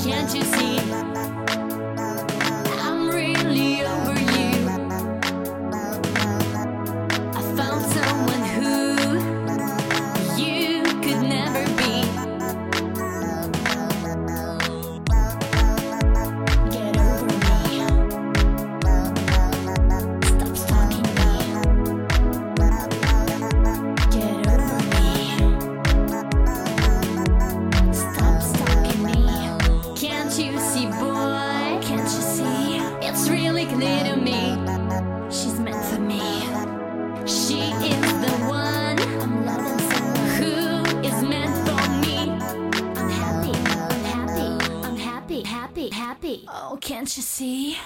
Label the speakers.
Speaker 1: Can't you see? Happy. Happy. Oh, can't you see?